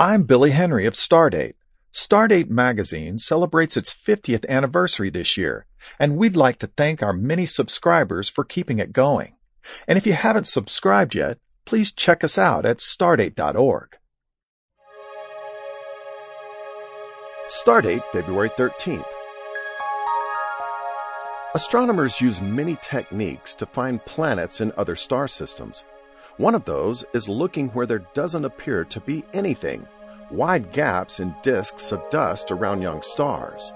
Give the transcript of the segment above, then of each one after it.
I'm Billy Henry of Stardate. Stardate magazine celebrates its 50th anniversary this year, and we'd like to thank our many subscribers for keeping it going. And if you haven't subscribed yet, please check us out at stardate.org. Stardate, February 13th. Astronomers use many techniques to find planets in other star systems. One of those is looking where there doesn't appear to be anything, wide gaps in disks of dust around young stars.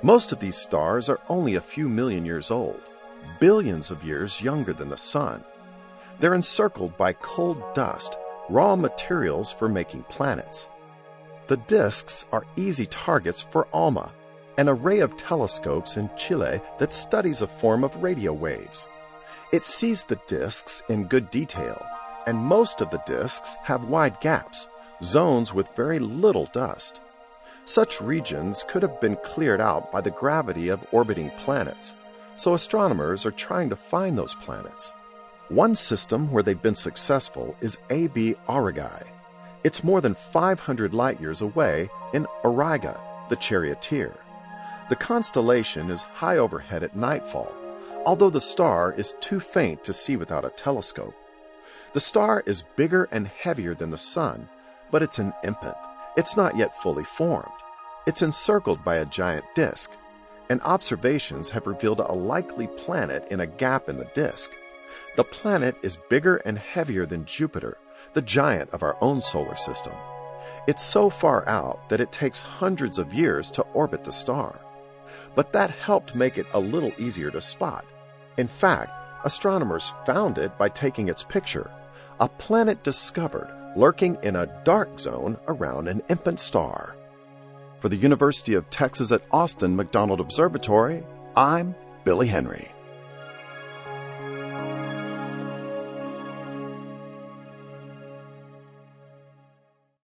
Most of these stars are only a few million years old, billions of years younger than the Sun. They're encircled by cold dust, raw materials for making planets. The disks are easy targets for ALMA, an array of telescopes in Chile that studies a form of radio waves. It sees the disks in good detail, and most of the disks have wide gaps, zones with very little dust. Such regions could have been cleared out by the gravity of orbiting planets, so astronomers are trying to find those planets. One system where they've been successful is AB Aurigae. It's more than 500 light years away in Auriga, the charioteer. The constellation is high overhead at nightfall although the star is too faint to see without a telescope. The star is bigger and heavier than the Sun, but it's an infant. It's not yet fully formed. It's encircled by a giant disk, and observations have revealed a likely planet in a gap in the disk. The planet is bigger and heavier than Jupiter, the giant of our own solar system. It's so far out that it takes hundreds of years to orbit the star. But that helped make it a little easier to spot. In fact, astronomers found it by taking its picture, a planet discovered lurking in a dark zone around an infant star. For the University of Texas at Austin McDonald Observatory, I'm Billy Henry.